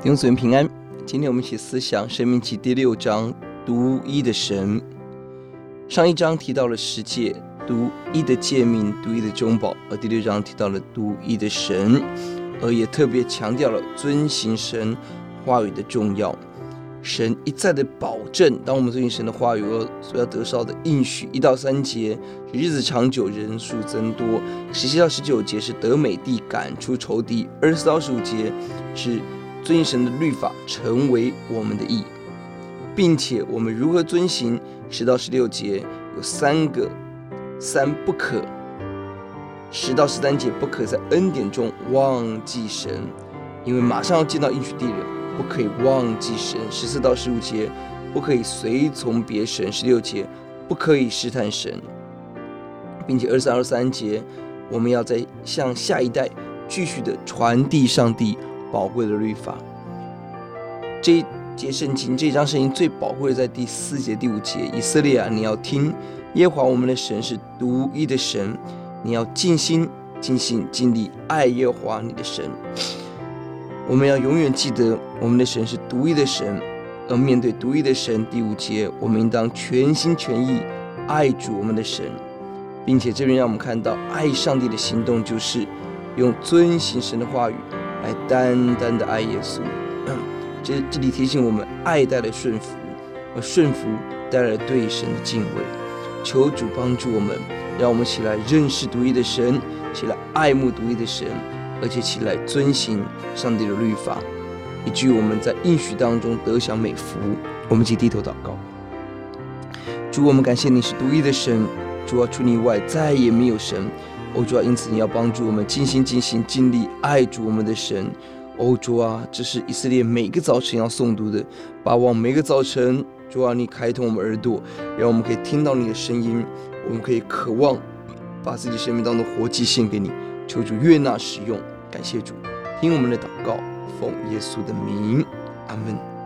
弟兄平安，今天我们一起思想《生命记》第六章独一的神。上一章提到了十诫、独一的诫命、独一的中保，而第六章提到了独一的神，而也特别强调了遵行神话语的重要。神一再的保证，当我们遵行神的话语所要得到的应许，一到三节日子长久，人数增多；十七到十九节是得美地，赶出仇敌；二十四到十五节是。遵行神的律法成为我们的义，并且我们如何遵行？十到十六节有三个三不可。十到十三节不可在恩典中忘记神，因为马上要见到应许地了，不可以忘记神。十四到十五节不可以随从别神。十六节不可以试探神，并且二三二三节我们要在向下一代继续的传递上帝。宝贵的律法，这一节圣经，这一章圣经最宝贵的在第四节、第五节。以色列啊，你要听，耶和华我们的神是独一的神，你要尽心、尽性、尽力爱耶和华你的神。我们要永远记得我们的神是独一的神，而面对独一的神，第五节，我们应当全心全意爱主我们的神，并且这边让我们看到爱上帝的行动，就是用遵行神的话语。来单单的爱耶稣，这这里提醒我们，爱带来顺服，而顺服带来对神的敬畏。求主帮助我们，让我们起来认识独一的神，起来爱慕独一的神，而且起来遵行上帝的律法，以至于我们在应许当中得享美福。我们一起低头祷告，主，我们感谢你是独一的神，主啊，除你以外再也没有神。欧主啊，因此你要帮助我们尽心尽心尽力爱主我们的神。欧主啊，这是以色列每个早晨要诵读的，把望每个早晨，主啊，你开通我们耳朵，让我们可以听到你的声音，我们可以渴望把自己生命当中活祭献给你，求主悦纳使用。感谢主，听我们的祷告，奉耶稣的名，阿门。